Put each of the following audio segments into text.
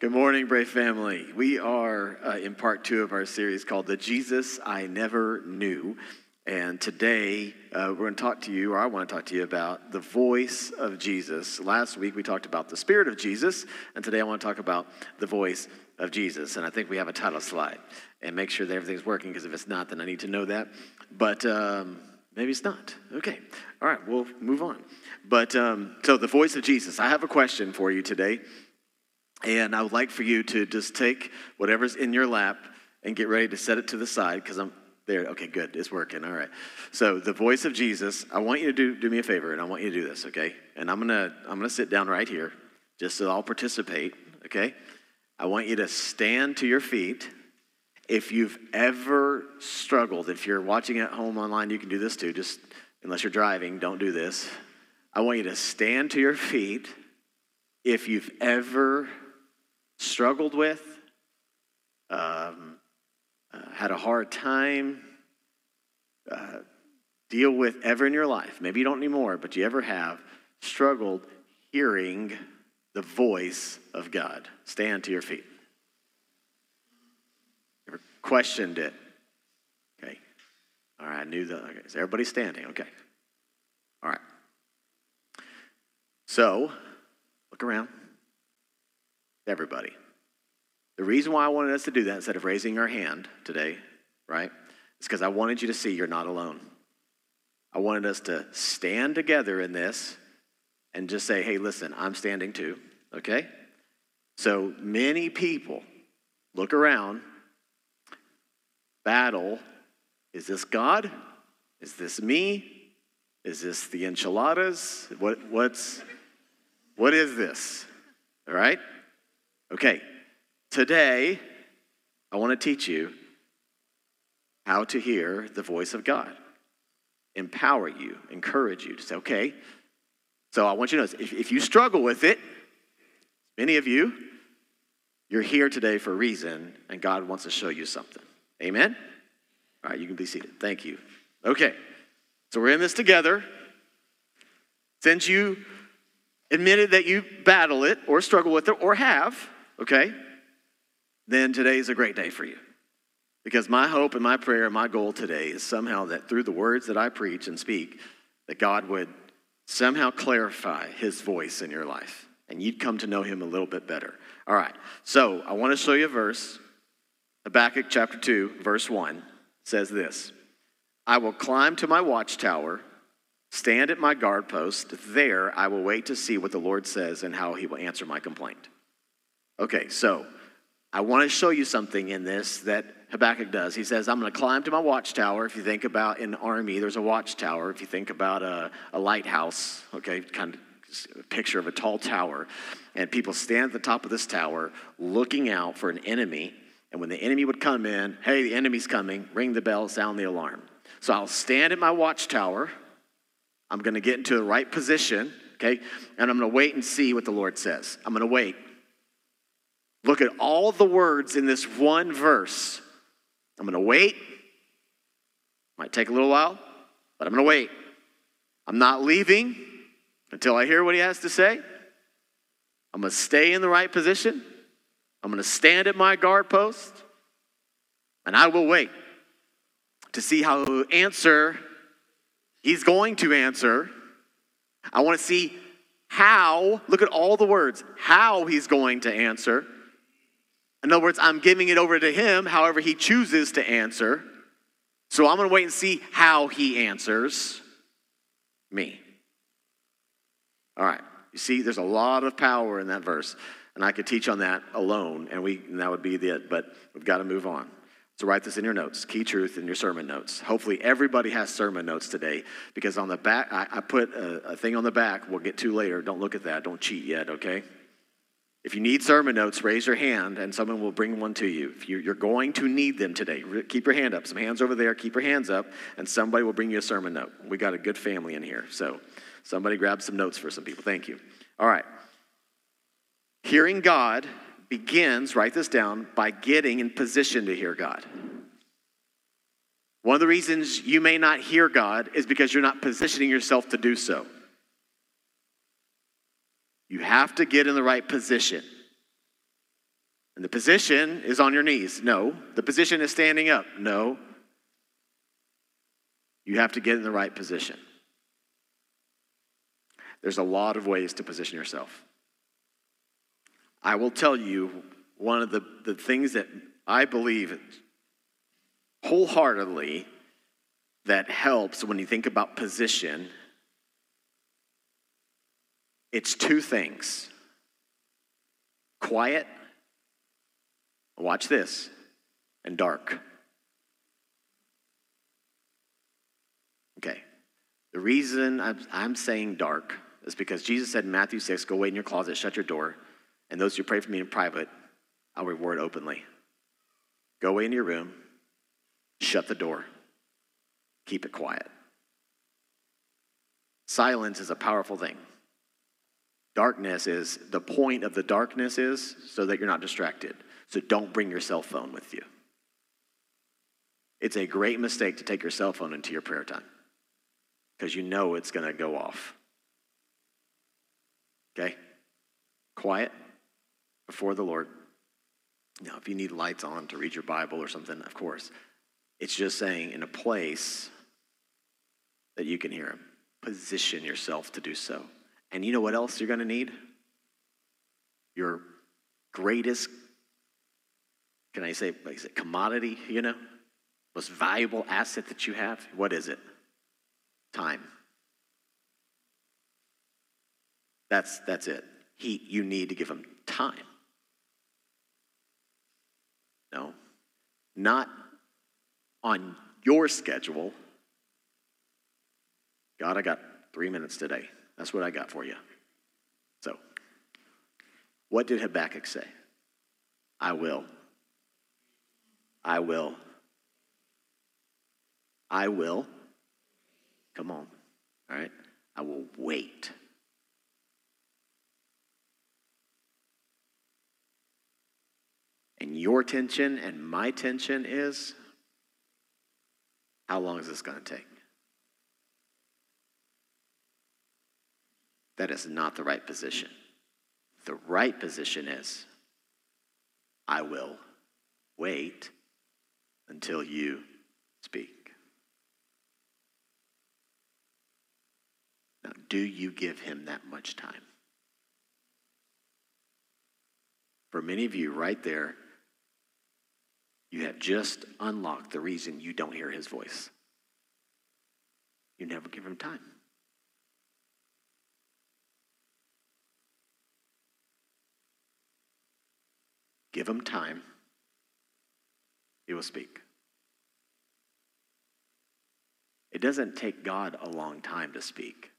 Good morning, Brave family. We are uh, in part two of our series called The Jesus I Never Knew. And today uh, we're going to talk to you, or I want to talk to you about the voice of Jesus. Last week we talked about the Spirit of Jesus, and today I want to talk about the voice of Jesus. And I think we have a title slide. And make sure that everything's working, because if it's not, then I need to know that. But um, maybe it's not. Okay. All right, we'll move on. But um, so the voice of Jesus. I have a question for you today. And I would like for you to just take whatever's in your lap and get ready to set it to the side because I'm there. Okay, good. It's working. All right. So the voice of Jesus, I want you to do, do me a favor and I want you to do this, okay? And I'm gonna I'm gonna sit down right here just so I'll participate, okay? I want you to stand to your feet. If you've ever struggled, if you're watching at home online, you can do this too, just unless you're driving, don't do this. I want you to stand to your feet if you've ever struggled with, um, uh, had a hard time, uh, deal with ever in your life, maybe you don't anymore, but you ever have struggled hearing the voice of God. Stand to your feet. Ever questioned it? Okay. All right, I knew that. Okay. Is everybody standing? Okay. All right. So, look around. Everybody. The reason why I wanted us to do that instead of raising our hand today, right, is because I wanted you to see you're not alone. I wanted us to stand together in this and just say, hey, listen, I'm standing too, okay? So many people look around, battle is this God? Is this me? Is this the enchiladas? What, what's, what is this? All right? Okay, today I want to teach you how to hear the voice of God, empower you, encourage you to say, okay. So I want you to know if, if you struggle with it, many of you, you're here today for a reason, and God wants to show you something. Amen? All right, you can be seated. Thank you. Okay, so we're in this together. Since you admitted that you battle it or struggle with it or have, okay, then today is a great day for you. Because my hope and my prayer and my goal today is somehow that through the words that I preach and speak, that God would somehow clarify his voice in your life and you'd come to know him a little bit better. All right, so I want to show you a verse. Habakkuk chapter 2, verse 1 says this I will climb to my watchtower, stand at my guard post. There I will wait to see what the Lord says and how he will answer my complaint. Okay, so I want to show you something in this that Habakkuk does. He says, I'm going to climb to my watchtower. If you think about an army, there's a watchtower. If you think about a, a lighthouse, okay, kind of picture of a tall tower, and people stand at the top of this tower looking out for an enemy. And when the enemy would come in, hey, the enemy's coming, ring the bell, sound the alarm. So I'll stand at my watchtower. I'm going to get into the right position, okay, and I'm going to wait and see what the Lord says. I'm going to wait. Look at all the words in this one verse. I'm going to wait. Might take a little while, but I'm going to wait. I'm not leaving until I hear what he has to say. I'm going to stay in the right position. I'm going to stand at my guard post, and I will wait to see how answer. He's going to answer. I want to see how, look at all the words, how he's going to answer. In other words, I'm giving it over to him, however, he chooses to answer. So I'm going to wait and see how he answers me. All right. You see, there's a lot of power in that verse. And I could teach on that alone, and, we, and that would be it. But we've got to move on. So write this in your notes, key truth in your sermon notes. Hopefully, everybody has sermon notes today because on the back, I, I put a, a thing on the back we'll get to later. Don't look at that. Don't cheat yet, okay? If you need sermon notes, raise your hand and someone will bring one to you. If you're going to need them today, keep your hand up. Some hands over there, keep your hands up, and somebody will bring you a sermon note. We got a good family in here. So somebody grab some notes for some people. Thank you. All right. Hearing God begins, write this down, by getting in position to hear God. One of the reasons you may not hear God is because you're not positioning yourself to do so. You have to get in the right position. And the position is on your knees. No. The position is standing up. No. You have to get in the right position. There's a lot of ways to position yourself. I will tell you one of the, the things that I believe wholeheartedly that helps when you think about position. It's two things quiet, watch this, and dark. Okay. The reason I'm, I'm saying dark is because Jesus said in Matthew 6, go wait in your closet, shut your door, and those who pray for me in private, I'll reward openly. Go away in your room, shut the door, keep it quiet. Silence is a powerful thing. Darkness is the point of the darkness is so that you're not distracted. So don't bring your cell phone with you. It's a great mistake to take your cell phone into your prayer time because you know it's going to go off. Okay? Quiet before the Lord. Now, if you need lights on to read your Bible or something, of course. It's just saying in a place that you can hear Him. Position yourself to do so. And you know what else you're going to need? Your greatest, can I say, is it commodity, you know? Most valuable asset that you have? What is it? Time. That's, that's it. He, you need to give him time. No, not on your schedule. God, I got three minutes today. That's what I got for you. So, what did Habakkuk say? I will. I will. I will. Come on. All right? I will wait. And your tension and my tension is how long is this going to take? That is not the right position. The right position is I will wait until you speak. Now, do you give him that much time? For many of you, right there, you have just unlocked the reason you don't hear his voice. You never give him time. Give him time, he will speak. It doesn't take God a long time to speak,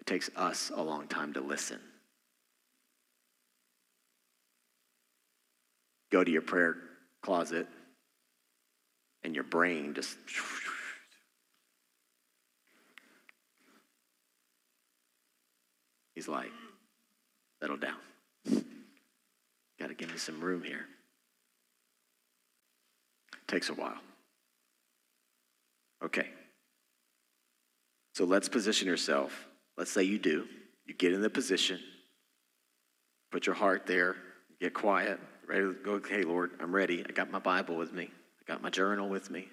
it takes us a long time to listen. go to your prayer closet and your brain just he's like settle down got to give me some room here takes a while okay so let's position yourself let's say you do you get in the position put your heart there get quiet ready to go, okay, Lord, I'm ready. I got my Bible with me, I got my journal with me.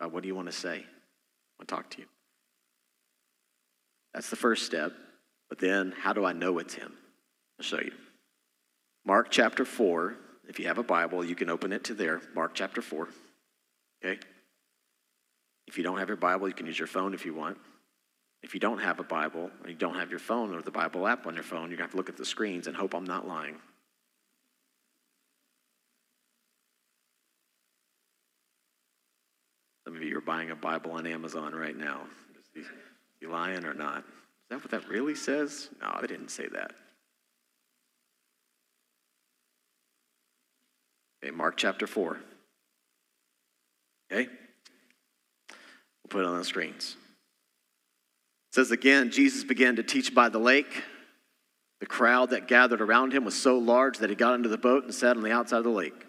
Uh, what do you want to say? I want to talk to you. That's the first step. But then, how do I know it's Him? I'll show you. Mark chapter 4. If you have a Bible, you can open it to there. Mark chapter 4. Okay? If you don't have your Bible, you can use your phone if you want. If you don't have a Bible, or you don't have your phone or the Bible app on your phone, you're going to have to look at the screens and hope I'm not lying. Some of you are buying a Bible on Amazon right now. Is he lying or not? Is that what that really says? No, they didn't say that. Okay, Mark chapter 4. Okay? We'll put it on the screens. It says again, Jesus began to teach by the lake. The crowd that gathered around him was so large that he got into the boat and sat on the outside of the lake.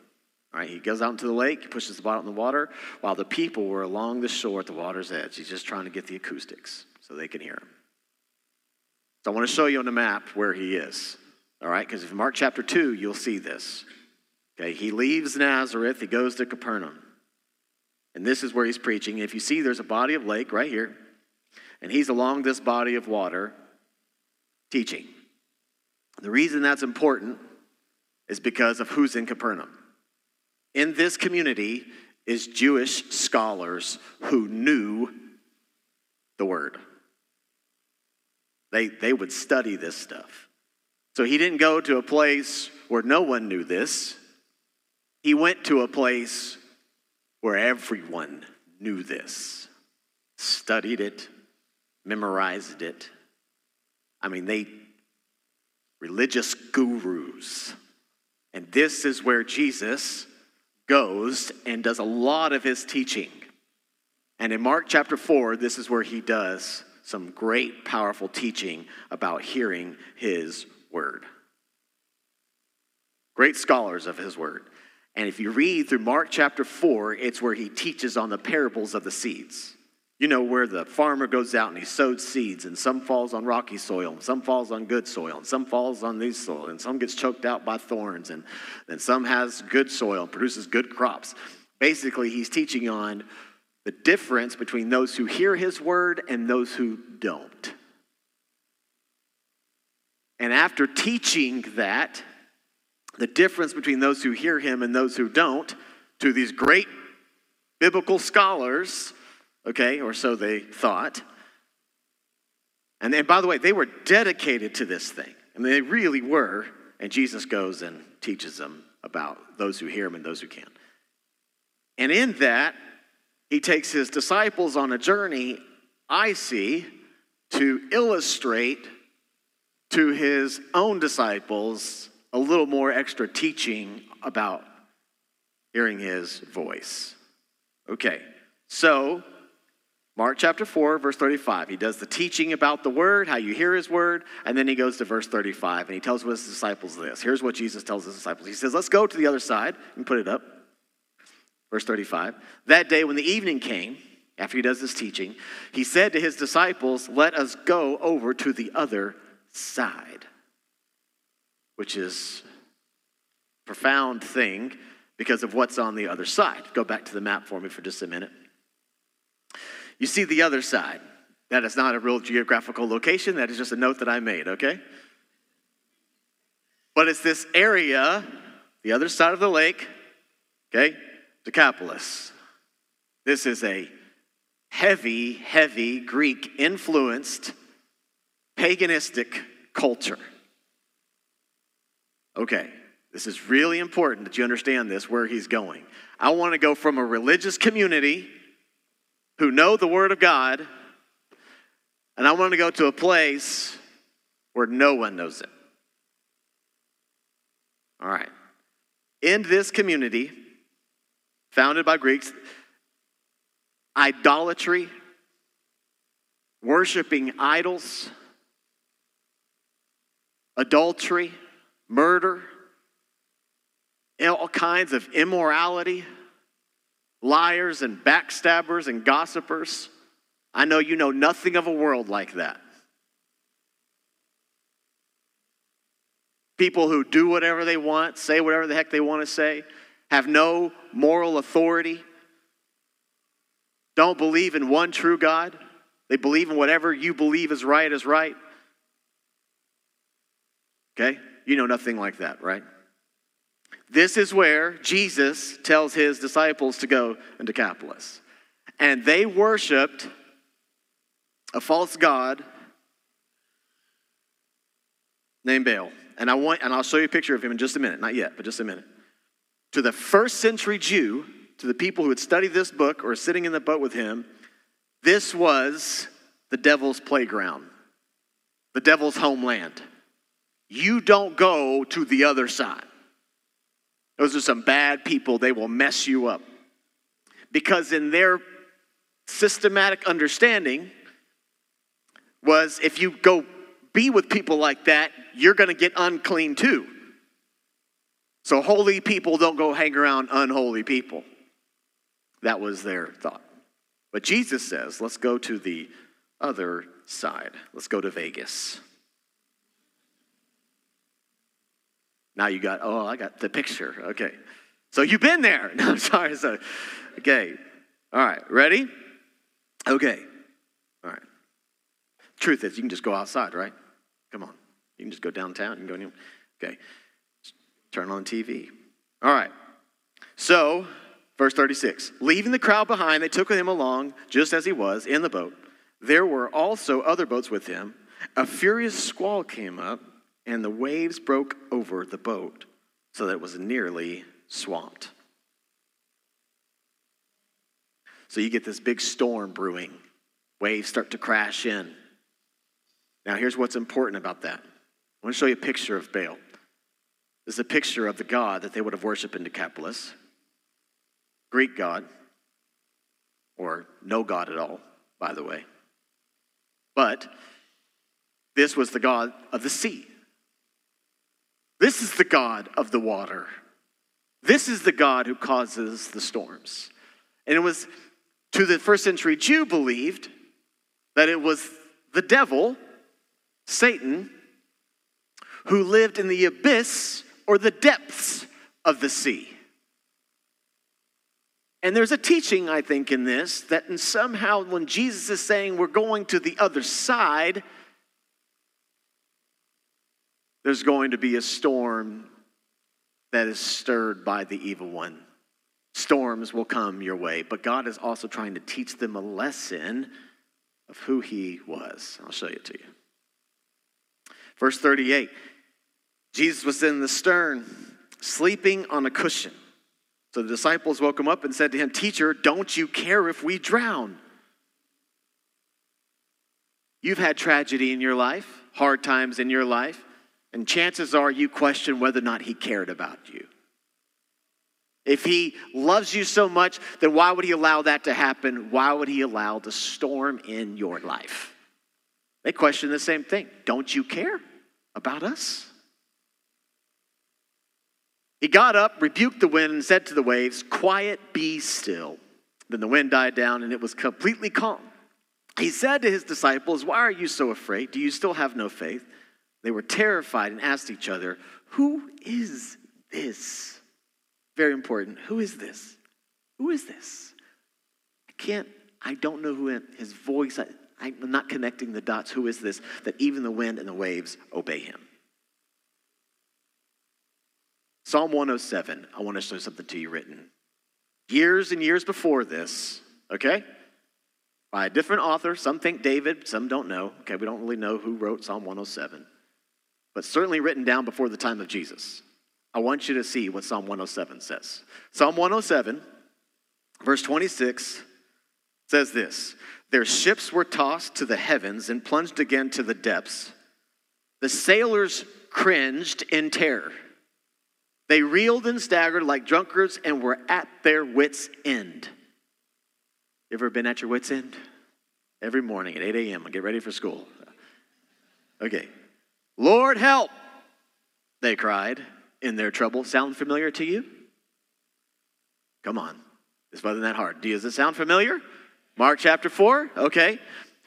All right, he goes out into the lake, he pushes the boat out in the water, while the people were along the shore at the water's edge. He's just trying to get the acoustics so they can hear him. So I want to show you on the map where he is. All right, because in Mark chapter 2, you'll see this. Okay, he leaves Nazareth, he goes to Capernaum. And this is where he's preaching. If you see, there's a body of lake right here, and he's along this body of water teaching. The reason that's important is because of who's in Capernaum. In this community is Jewish scholars who knew the word. They, they would study this stuff. So he didn't go to a place where no one knew this. He went to a place where everyone knew this, studied it, memorized it. I mean, they, religious gurus. And this is where Jesus goes and does a lot of his teaching. And in Mark chapter 4, this is where he does some great, powerful teaching about hearing his word. Great scholars of his word. And if you read through Mark chapter 4, it's where he teaches on the parables of the seeds. You know, where the farmer goes out and he sows seeds, and some falls on rocky soil, and some falls on good soil, and some falls on these soil, and some gets choked out by thorns, and then some has good soil and produces good crops. Basically, he's teaching on the difference between those who hear his word and those who don't. And after teaching that, the difference between those who hear him and those who don't, to these great biblical scholars, okay, or so they thought. And, and by the way, they were dedicated to this thing. I mean, they really were. And Jesus goes and teaches them about those who hear him and those who can't. And in that, he takes his disciples on a journey, I see, to illustrate to his own disciples a little more extra teaching about hearing his voice. Okay, so Mark chapter 4, verse 35. He does the teaching about the word, how you hear his word, and then he goes to verse 35 and he tells his disciples this. Here's what Jesus tells his disciples He says, Let's go to the other side and put it up. Verse 35. That day when the evening came, after he does this teaching, he said to his disciples, Let us go over to the other side, which is a profound thing because of what's on the other side. Go back to the map for me for just a minute. You see the other side. That is not a real geographical location, that is just a note that I made, okay? But it's this area, the other side of the lake, okay? Decapolis. This is a heavy, heavy Greek influenced paganistic culture. Okay, this is really important that you understand this, where he's going. I want to go from a religious community who know the Word of God, and I want to go to a place where no one knows it. All right. In this community, founded by Greeks, idolatry, worshiping idols, adultery, murder, all kinds of immorality, liars and backstabbers and gossipers. I know you know nothing of a world like that. People who do whatever they want, say whatever the heck they want to say, have no moral authority, don't believe in one true God. They believe in whatever you believe is right is right. Okay? You know nothing like that, right? This is where Jesus tells his disciples to go into Decapolis. And they worshiped a false god named Baal. And I want and I'll show you a picture of him in just a minute, not yet, but just a minute. To the first century Jew, to the people who had studied this book or sitting in the boat with him, this was the devil's playground, the devil's homeland. You don't go to the other side. Those are some bad people. They will mess you up. Because in their systematic understanding was if you go be with people like that, you're going to get unclean too. So holy people don't go hang around unholy people. That was their thought. But Jesus says, let's go to the other side. Let's go to Vegas. Now you got, oh, I got the picture. Okay. So you've been there. No, I'm sorry. So, okay. All right. Ready? Okay. All right. Truth is, you can just go outside, right? Come on. You can just go downtown. You can go anywhere. Okay. Turn on TV. All right. So, verse 36 Leaving the crowd behind, they took him along just as he was in the boat. There were also other boats with him. A furious squall came up, and the waves broke over the boat so that it was nearly swamped. So you get this big storm brewing. Waves start to crash in. Now, here's what's important about that. I want to show you a picture of Baal. This is a picture of the god that they would have worshiped in Decapolis. Greek god, or no god at all, by the way. But this was the god of the sea. This is the god of the water. This is the God who causes the storms. And it was to the first century Jew believed that it was the devil, Satan, who lived in the abyss or the depths of the sea. And there's a teaching, I think, in this that in somehow when Jesus is saying we're going to the other side, there's going to be a storm that is stirred by the evil one. Storms will come your way, but God is also trying to teach them a lesson of who he was. I'll show you to you. Verse 38 Jesus was in the stern, sleeping on a cushion. So the disciples woke him up and said to him, Teacher, don't you care if we drown? You've had tragedy in your life, hard times in your life. And chances are you question whether or not he cared about you. If he loves you so much, then why would he allow that to happen? Why would he allow the storm in your life? They question the same thing. Don't you care about us? He got up, rebuked the wind, and said to the waves, Quiet, be still. Then the wind died down, and it was completely calm. He said to his disciples, Why are you so afraid? Do you still have no faith? They were terrified and asked each other, Who is this? Very important. Who is this? Who is this? I can't, I don't know who his voice, I, I'm not connecting the dots. Who is this? That even the wind and the waves obey him. Psalm 107, I want to show something to you written. Years and years before this, okay? By a different author. Some think David, some don't know. Okay, we don't really know who wrote Psalm 107 but certainly written down before the time of Jesus. I want you to see what Psalm 107 says. Psalm 107, verse 26, says this Their ships were tossed to the heavens and plunged again to the depths. The sailors cringed in terror. They reeled and staggered like drunkards and were at their wits' end. You ever been at your wits' end? Every morning at 8 a.m., I get ready for school. Okay, Lord, help, they cried in their trouble. Sound familiar to you? Come on. It's wasn't that hard. Does it sound familiar? Mark chapter 4? Okay.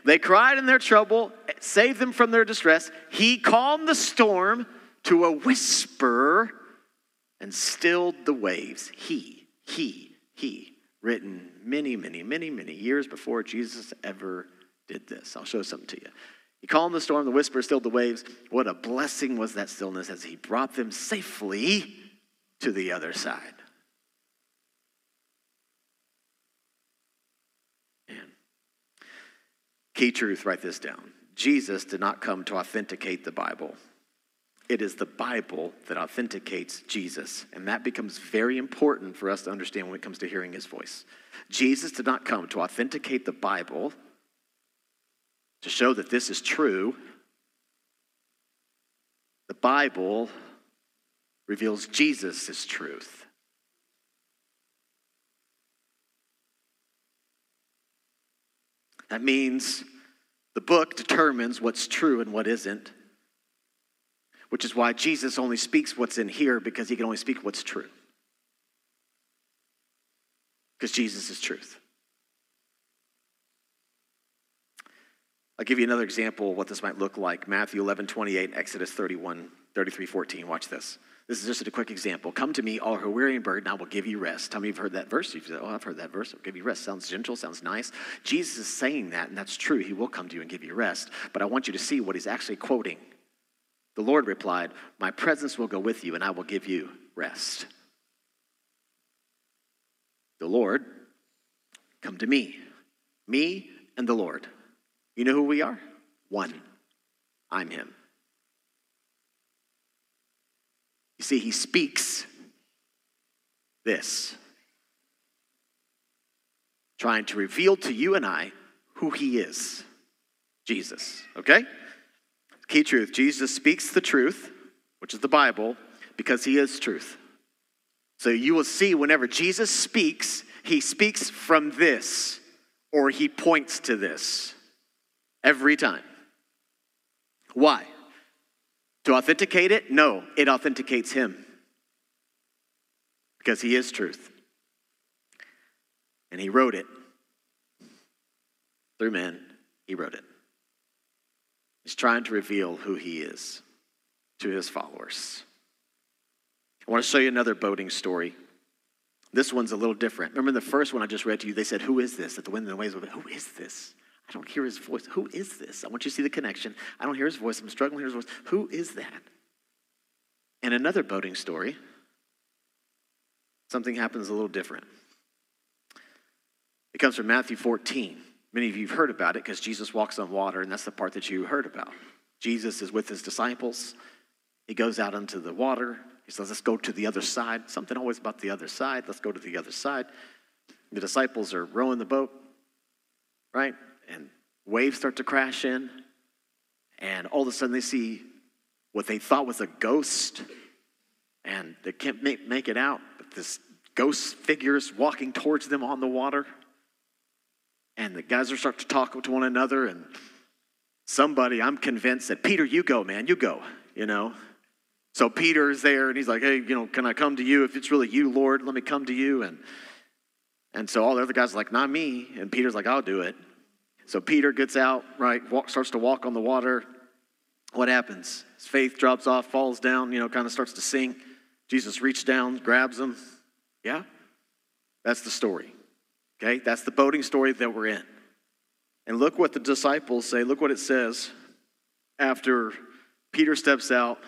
They cried in their trouble, saved them from their distress. He calmed the storm to a whisper and stilled the waves. He, he, he, written many, many, many, many years before Jesus ever did this. I'll show something to you. He calmed the storm, the whisper stilled the waves. What a blessing was that stillness as he brought them safely to the other side. Man. Key truth, write this down. Jesus did not come to authenticate the Bible. It is the Bible that authenticates Jesus. And that becomes very important for us to understand when it comes to hearing his voice. Jesus did not come to authenticate the Bible to show that this is true, the Bible reveals Jesus truth. That means the book determines what's true and what isn't, which is why Jesus only speaks what's in here because he can only speak what's true. Because Jesus is truth. I'll give you another example of what this might look like. Matthew 11, 28, Exodus 31, 33, 14. Watch this. This is just a quick example. Come to me, all who are weary and burdened, I will give you rest. Many of you have heard that verse? You've said, Oh, I've heard that verse. I'll give you rest. Sounds gentle, sounds nice. Jesus is saying that, and that's true. He will come to you and give you rest. But I want you to see what he's actually quoting. The Lord replied, My presence will go with you, and I will give you rest. The Lord, come to me. Me and the Lord. You know who we are? One. I'm Him. You see, He speaks this, trying to reveal to you and I who He is Jesus, okay? Key truth Jesus speaks the truth, which is the Bible, because He is truth. So you will see whenever Jesus speaks, He speaks from this or He points to this every time. Why? To authenticate it? No, it authenticates him because he is truth. And he wrote it through men, he wrote it. He's trying to reveal who he is to his followers. I want to show you another boating story. This one's a little different. Remember the first one I just read to you? They said, Who is this? That the wind and the waves were, Who is this? I don't hear his voice. Who is this? I want you to see the connection. I don't hear his voice. I'm struggling to hear his voice. Who is that? In another boating story, something happens a little different. It comes from Matthew 14. Many of you have heard about it because Jesus walks on water, and that's the part that you heard about. Jesus is with his disciples. He goes out into the water. He says, Let's go to the other side. Something always about the other side. Let's go to the other side. The disciples are rowing the boat, right? Waves start to crash in. And all of a sudden they see what they thought was a ghost. And they can't make, make it out, but this ghost figure is walking towards them on the water. And the guys are starting to talk to one another. And somebody, I'm convinced that, Peter, you go, man, you go, you know. So Peter is there and he's like, hey, you know, can I come to you? If it's really you, Lord, let me come to you. And, and so all the other guys are like, not me. And Peter's like, I'll do it. So Peter gets out, right, walk, starts to walk on the water. What happens? His faith drops off, falls down, you know, kind of starts to sink. Jesus reaches down, grabs him. Yeah? That's the story. Okay? That's the boating story that we're in. And look what the disciples say. Look what it says after Peter steps out.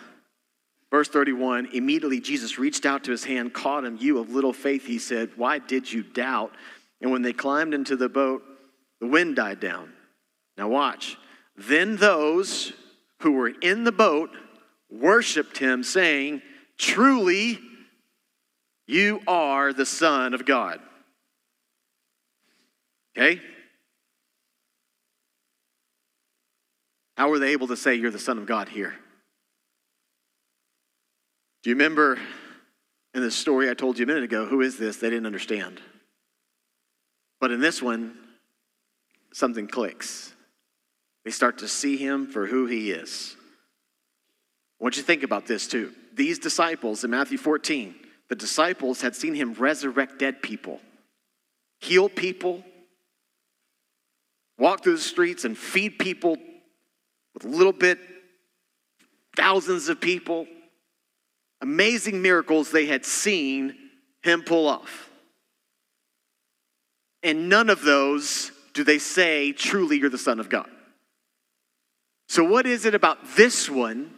Verse 31 Immediately Jesus reached out to his hand, caught him. You of little faith, he said, Why did you doubt? And when they climbed into the boat, the wind died down. Now, watch. Then those who were in the boat worshiped him, saying, Truly, you are the Son of God. Okay? How were they able to say you're the Son of God here? Do you remember in the story I told you a minute ago, who is this? They didn't understand. But in this one, something clicks. They start to see him for who he is. I want you to think about this too. These disciples in Matthew 14, the disciples had seen him resurrect dead people, heal people, walk through the streets and feed people with a little bit, thousands of people. Amazing miracles they had seen him pull off. And none of those do they say, truly, you're the Son of God? So, what is it about this one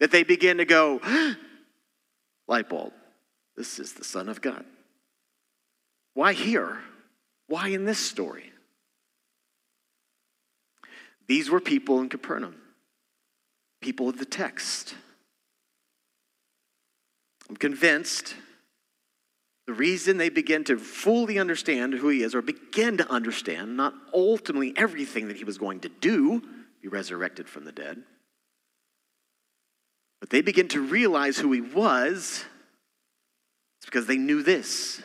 that they begin to go, light bulb, this is the Son of God? Why here? Why in this story? These were people in Capernaum, people of the text. I'm convinced the reason they begin to fully understand who he is, or begin to understand, not ultimately everything that he was going to do, be resurrected from the dead, but they begin to realize who he was, it's because they knew this.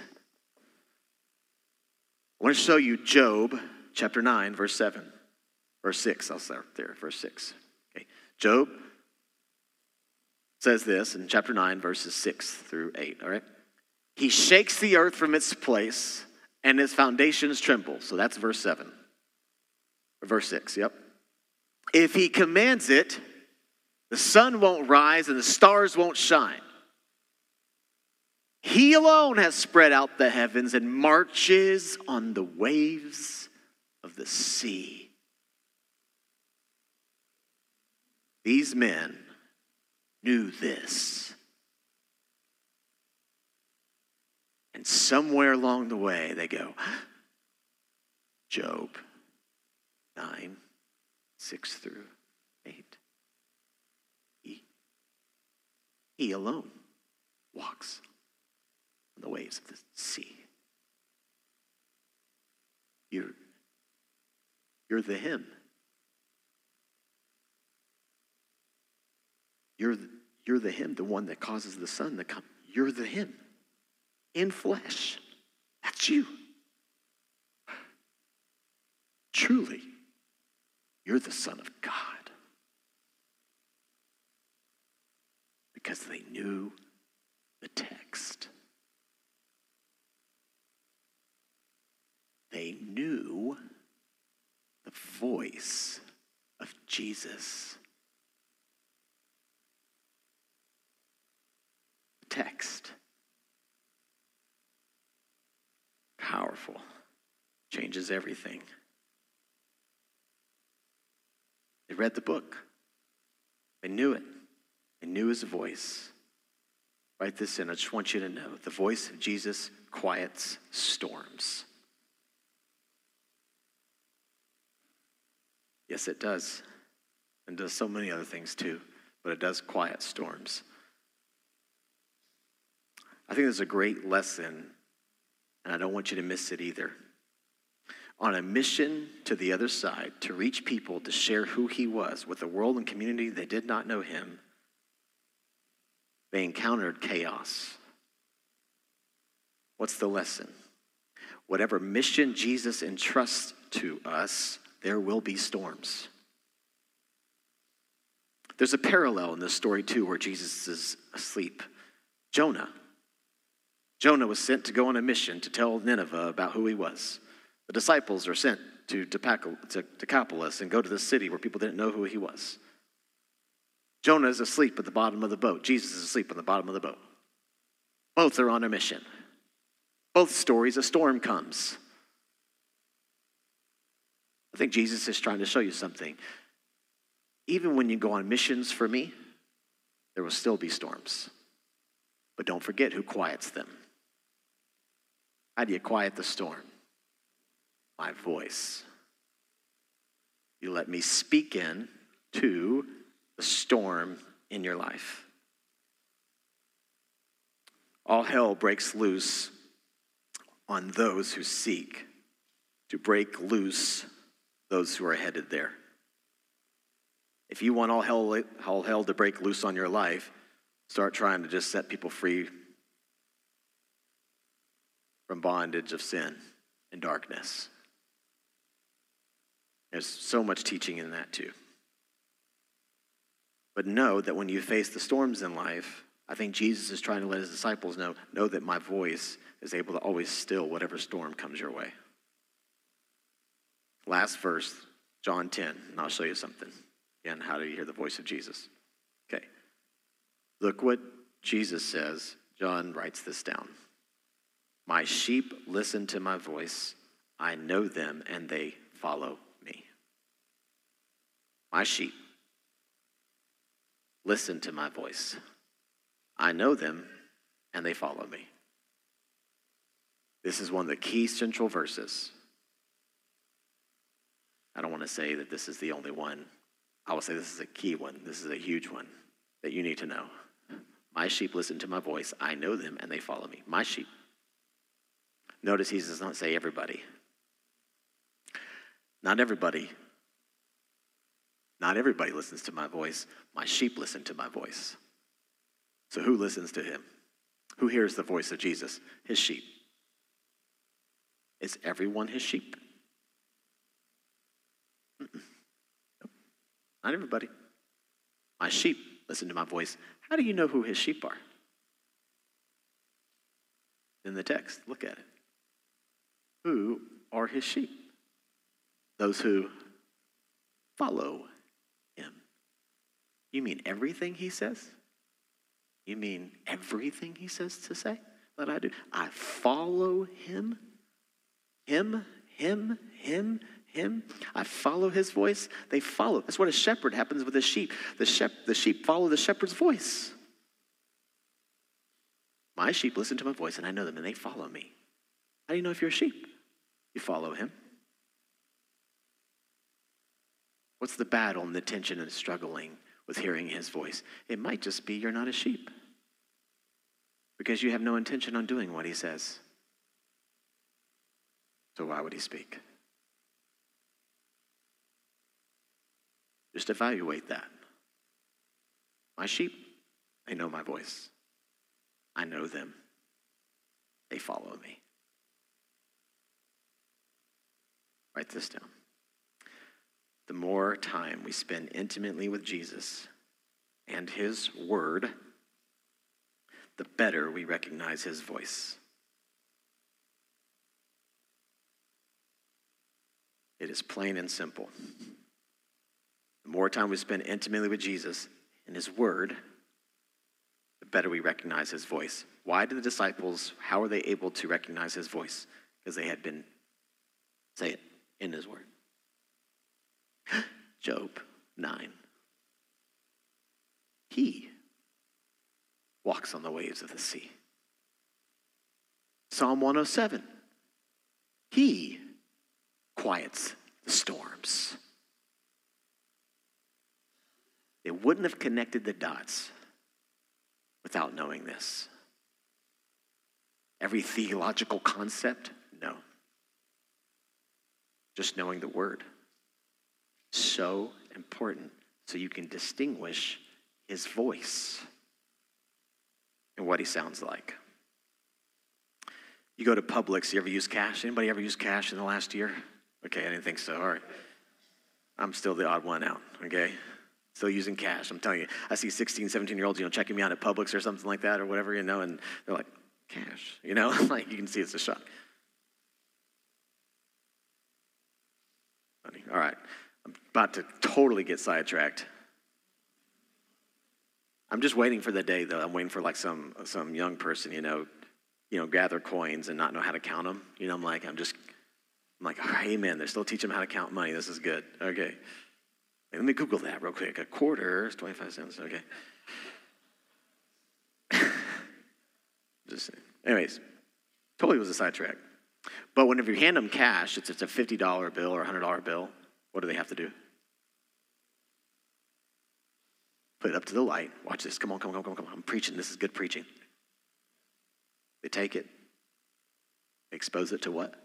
I want to show you Job chapter 9, verse 7, verse 6. I'll start there, verse 6. Okay. Job says this in chapter 9, verses 6 through 8, all right? He shakes the earth from its place, and its foundations tremble. So that's verse 7. Verse 6, yep. If he commands it, the sun won't rise and the stars won't shine. He alone has spread out the heavens and marches on the waves of the sea. These men knew this. And somewhere along the way, they go, Job 9, 6 through 8. He, he alone walks on the waves of the sea. You're, you're the him. You're, you're the him, the one that causes the sun to come. You're the him in flesh. That's you. Truly, you're the Son of God. Because they knew the text. They knew the voice of Jesus. Text. Powerful. Changes everything. They read the book. They knew it. They knew his voice. Write this in. I just want you to know the voice of Jesus quiets storms. Yes, it does. And does so many other things too, but it does quiet storms. I think there's a great lesson, and I don't want you to miss it either. On a mission to the other side to reach people to share who he was with the world and community that did not know him, they encountered chaos. What's the lesson? Whatever mission Jesus entrusts to us, there will be storms. There's a parallel in this story, too, where Jesus is asleep. Jonah. Jonah was sent to go on a mission to tell Nineveh about who he was. The disciples are sent to Decapolis and go to the city where people didn't know who he was. Jonah is asleep at the bottom of the boat. Jesus is asleep on the bottom of the boat. Both are on a mission. Both stories, a storm comes. I think Jesus is trying to show you something. Even when you go on missions for me, there will still be storms. But don't forget who quiets them. How do you quiet the storm? My voice. You let me speak in to the storm in your life. All hell breaks loose on those who seek to break loose those who are headed there. If you want all hell, all hell to break loose on your life, start trying to just set people free from bondage of sin and darkness. There's so much teaching in that too. But know that when you face the storms in life, I think Jesus is trying to let his disciples know know that my voice is able to always still whatever storm comes your way. Last verse, John 10, and I'll show you something. Again, how do you hear the voice of Jesus? Okay. Look what Jesus says. John writes this down. My sheep listen to my voice. I know them and they follow me. My sheep listen to my voice. I know them and they follow me. This is one of the key central verses. I don't want to say that this is the only one. I will say this is a key one. This is a huge one that you need to know. My sheep listen to my voice. I know them and they follow me. My sheep. Notice he does not say everybody. Not everybody not everybody listens to my voice. My sheep listen to my voice. So who listens to him? Who hears the voice of Jesus? His sheep. Is everyone his sheep? Not everybody. My sheep listen to my voice. How do you know who his sheep are? In the text, look at it. Who are his sheep? Those who follow him. you mean everything he says? You mean everything he says to say? that I do. I follow him, him, him, him, him. I follow his voice. They follow. That's what a shepherd happens with a sheep. The, shep- the sheep follow the shepherd's voice. My sheep listen to my voice, and I know them, and they follow me. How do you know if you're a sheep? You follow him. What's the battle and the tension and struggling with hearing his voice? It might just be you're not a sheep because you have no intention on doing what he says. So why would he speak? Just evaluate that. My sheep, they know my voice. I know them. They follow me. Write this down. The more time we spend intimately with Jesus and his word, the better we recognize his voice. It is plain and simple. The more time we spend intimately with Jesus and his word, the better we recognize his voice. Why did the disciples, how were they able to recognize his voice? Because they had been, say it, in his word. Job 9. He walks on the waves of the sea. Psalm 107. He quiets the storms. They wouldn't have connected the dots without knowing this. Every theological concept. Just knowing the word. So important so you can distinguish his voice and what he sounds like. You go to Publix, you ever use cash? Anybody ever use cash in the last year? Okay, I didn't think so. All right. I'm still the odd one out, okay? Still using cash. I'm telling you, I see 16, 17 year olds, you know, checking me out at Publix or something like that or whatever, you know, and they're like, cash, you know? like, you can see it's a shock. Funny. All right. I'm about to totally get sidetracked. I'm just waiting for the day, though. I'm waiting for like some some young person, you know, you know, gather coins and not know how to count them. You know, I'm like, I'm just, I'm like, hey man, they're still teaching them how to count money. This is good. Okay, let me Google that real quick. A quarter is 25 cents. Okay. just, anyways, totally was a sidetrack. But whenever you hand them cash, it's, it's a $50 bill or a $100 bill. What do they have to do? Put it up to the light. Watch this. Come on, come on, come on, come on. I'm preaching. This is good preaching. They take it, expose it to what?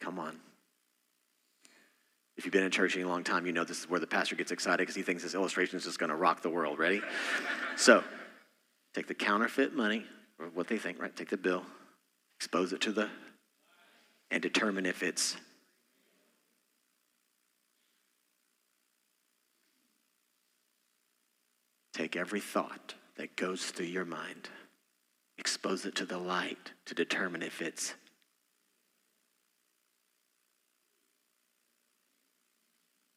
Come on. If you've been in church any long time, you know this is where the pastor gets excited because he thinks this illustration is just going to rock the world. Ready? so, take the counterfeit money, or what they think, right? Take the bill, expose it to the, and determine if it's Take every thought that goes through your mind, expose it to the light to determine if it's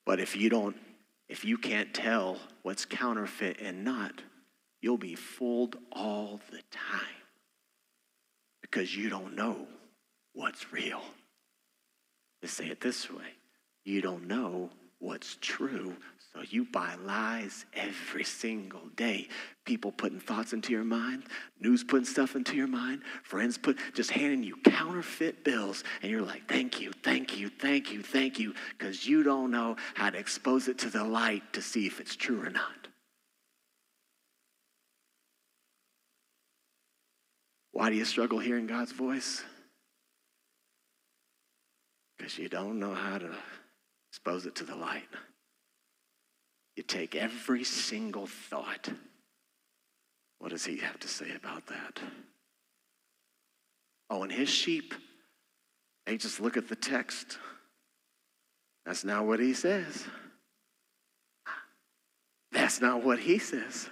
But if you don't, if you can't tell what's counterfeit and not, you'll be fooled all the time because you don't know what's real. Let's say it this way you don't know what's true, so you buy lies every single day. People putting thoughts into your mind, news putting stuff into your mind, friends put just handing you counterfeit bills, and you're like, thank you, thank you, thank you, thank you, because you don't know how to expose it to the light to see if it's true or not. Why do you struggle hearing God's voice? Because you don't know how to expose it to the light. You take every single thought. What does he have to say about that? Oh, and his sheep, they just look at the text. That's not what he says. That's not what he says.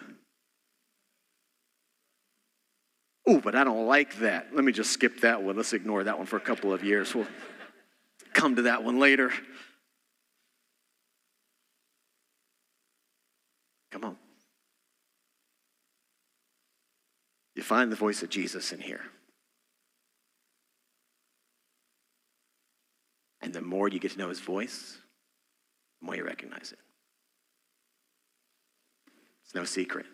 Oh, but I don't like that. Let me just skip that one. Let's ignore that one for a couple of years. We'll come to that one later. Come on. You find the voice of Jesus in here. And the more you get to know his voice, the more you recognize it. It's no secret.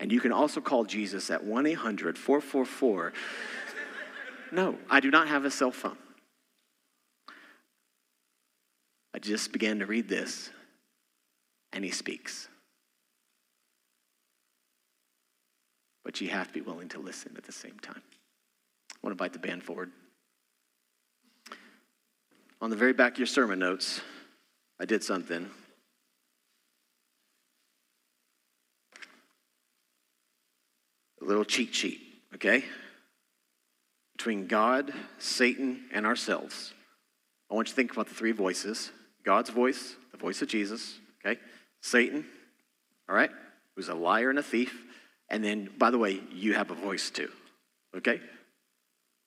And you can also call Jesus at 1 800 444. No, I do not have a cell phone. I just began to read this, and he speaks. But you have to be willing to listen at the same time. I want to invite the band forward. On the very back of your sermon notes, I did something. A little cheat sheet, okay? Between God, Satan, and ourselves. I want you to think about the three voices God's voice, the voice of Jesus, okay? Satan, all right, who's a liar and a thief. And then, by the way, you have a voice too, okay?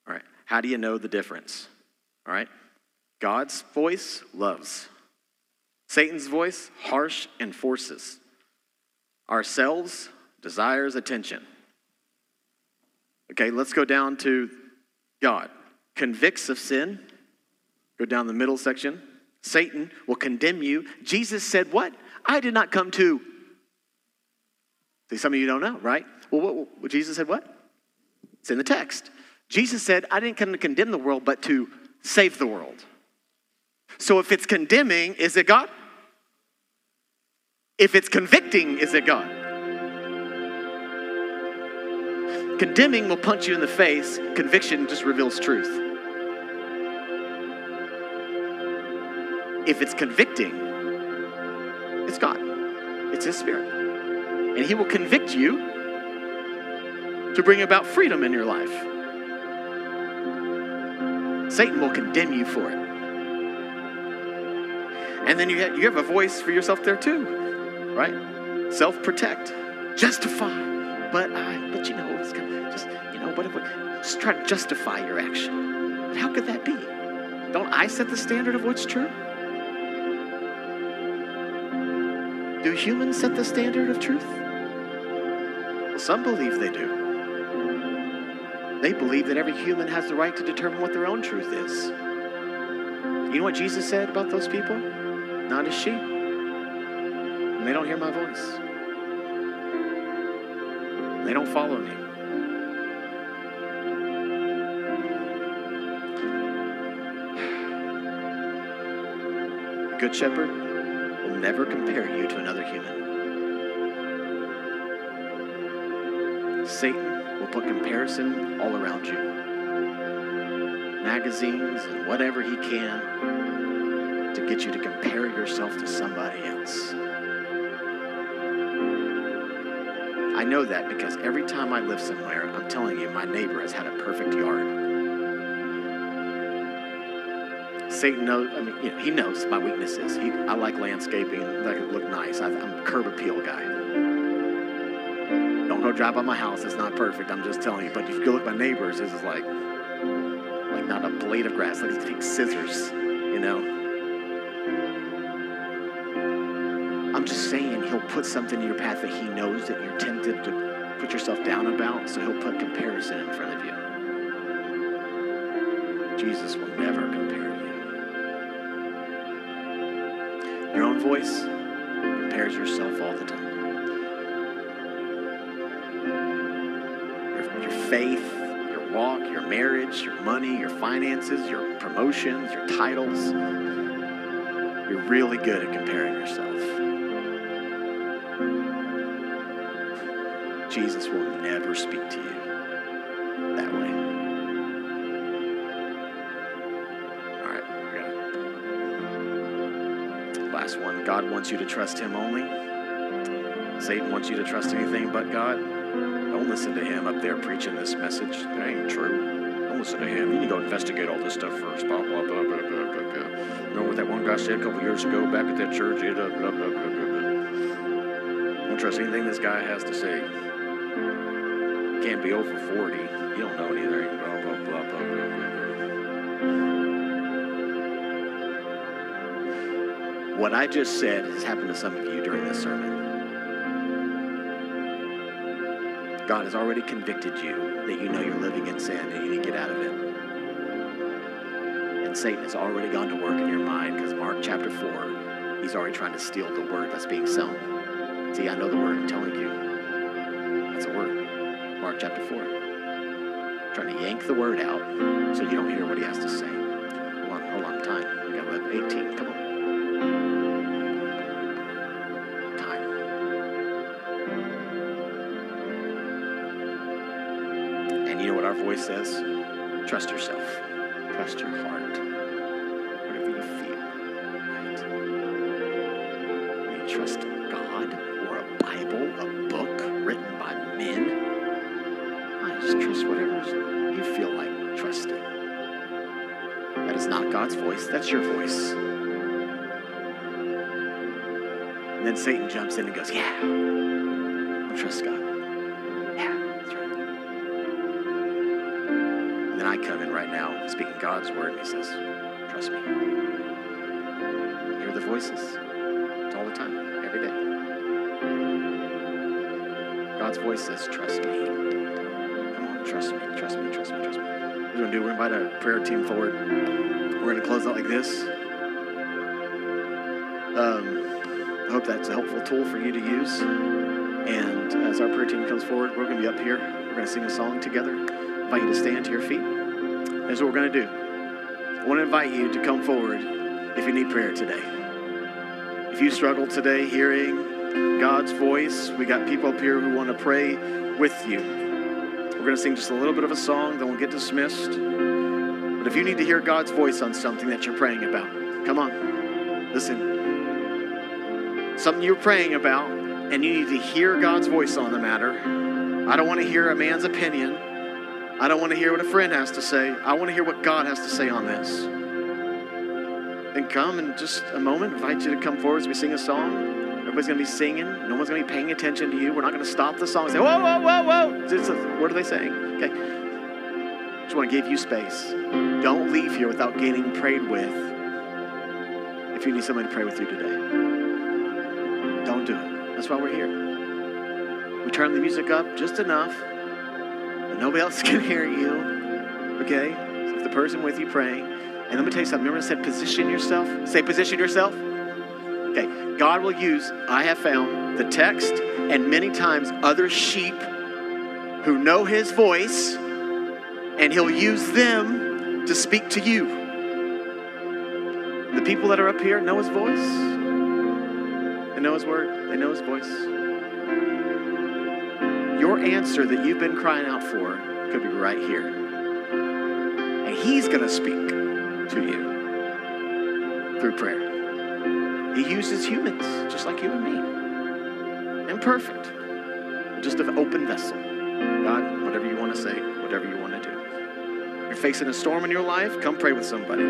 All right, how do you know the difference? All right, God's voice loves, Satan's voice, harsh and forces. Ourselves desires attention. Okay, let's go down to God. Convicts of sin. Go down the middle section. Satan will condemn you. Jesus said, What? I did not come to. See, some of you don't know, right? Well, what, what, Jesus said, What? It's in the text. Jesus said, I didn't come to condemn the world, but to save the world. So if it's condemning, is it God? If it's convicting, is it God? Condemning will punch you in the face, conviction just reveals truth. If it's convicting, it's God, it's His Spirit. And He will convict you to bring about freedom in your life. Satan will condemn you for it. And then you have, you have a voice for yourself there too, right? Self protect, justify. But I, but you know, it's kind of just, you know, what, what, just try to justify your action. How could that be? Don't I set the standard of what's true? Do humans set the standard of truth? Well, some believe they do. They believe that every human has the right to determine what their own truth is. You know what Jesus said about those people? Not as sheep. And they don't hear my voice. They don't follow me. Good shepherd never compare you to another human. Satan will put comparison all around you. Magazines and whatever he can to get you to compare yourself to somebody else. I know that because every time I live somewhere, I'm telling you, my neighbor has had a perfect yard. Satan knows, I mean, you know, he knows my weaknesses. He, I like landscaping, that look nice. I, I'm a curb appeal guy. Don't go drive by my house. It's not perfect. I'm just telling you. But if you go look at my neighbors, this is like, like not a blade of grass. Like taking scissors, you know. I'm just saying he'll put something in your path that he knows that you're tempted to put yourself down about. So he'll put comparison in front of you. Jesus will never compare Your own voice compares yourself all the time. Your, your faith, your walk, your marriage, your money, your finances, your promotions, your titles. You're really good at comparing yourself. Jesus will never speak to you God wants you to trust Him only. Satan wants you to trust anything but God. Don't listen to him up there preaching this message. That ain't true. Don't listen to him. You need to go investigate all this stuff first. Blah, blah, blah, blah, blah, blah, blah. Remember what that one guy said a couple years ago back at that church? Blah, blah, blah, blah, blah. Don't trust anything this guy has to say. Can't be over 40. You don't know anything. Blah, blah, blah, blah, blah, blah. What I just said has happened to some of you during this sermon. God has already convicted you that you know you're living in sin and you need to get out of it. And Satan has already gone to work in your mind because Mark chapter 4, he's already trying to steal the word that's being sown. See, I know the word I'm telling you. That's a word. Mark chapter 4. Trying to yank the word out so you don't hear what he has to say. Hold on, hold on, time. We got 18. Come on. Voice says? Trust yourself. Trust your heart. Whatever you feel. Right? You trust God or a Bible, a book written by men. I just trust whatever you feel like trusting. That is not God's voice, that's your voice. And then Satan jumps in and goes, Yeah, trust God. Right now speaking God's word, and he says, Trust me. Hear the voices. All the time, every day. God's voice says, Trust me. Come on, trust me, trust me, trust me, trust me. What we're going to do, we're going to invite our prayer team forward. We're going to close out like this. Um, I hope that's a helpful tool for you to use. And as our prayer team comes forward, we're going to be up here. We're going to sing a song together. I invite you to stand to your feet. Here's what we're going to do. I want to invite you to come forward if you need prayer today. If you struggle today hearing God's voice, we got people up here who want to pray with you. We're going to sing just a little bit of a song, then we'll get dismissed. But if you need to hear God's voice on something that you're praying about, come on. Listen. Something you're praying about, and you need to hear God's voice on the matter. I don't want to hear a man's opinion. I don't want to hear what a friend has to say. I want to hear what God has to say on this. Then come in just a moment, invite you to come forward as we sing a song. Everybody's going to be singing. No one's going to be paying attention to you. We're not going to stop the song and say, whoa, whoa, whoa, whoa. What are they saying? Okay. Just want to give you space. Don't leave here without getting prayed with if you need somebody to pray with you today. Don't do it. That's why we're here. We turn the music up just enough that nobody else can hear you. Okay? So if the person with you praying, and let me tell you something. Remember I said position yourself? Say position yourself. Okay. God will use, I have found, the text and many times other sheep who know his voice, and he'll use them to speak to you. The people that are up here know his voice. They know his word. They know his voice. Your answer that you've been crying out for could be right here. And he's going to speak to you through prayer. He uses humans just like you and me. Imperfect. Just an open vessel. God, whatever you want to say, whatever you want to do. You're facing a storm in your life, come pray with somebody.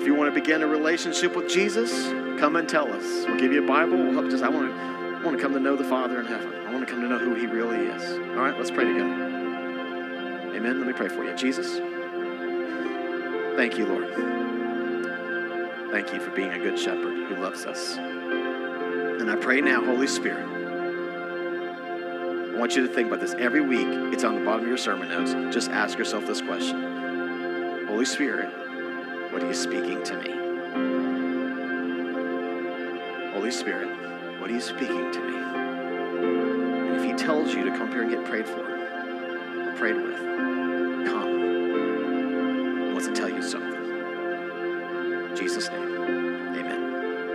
If you want to begin a relationship with Jesus, come and tell us. We'll give you a Bible. We'll help just I want to I want to come to know the Father in heaven. I want to come to know who he really is. All right, let's pray together. Amen. Let me pray for you. Jesus, thank you, Lord. Thank you for being a good shepherd who loves us. And I pray now, Holy Spirit, I want you to think about this. Every week, it's on the bottom of your sermon notes. Just ask yourself this question Holy Spirit, what are you speaking to me? Holy Spirit, what are you speaking to me? And if He tells you to come here and get prayed for, or prayed with,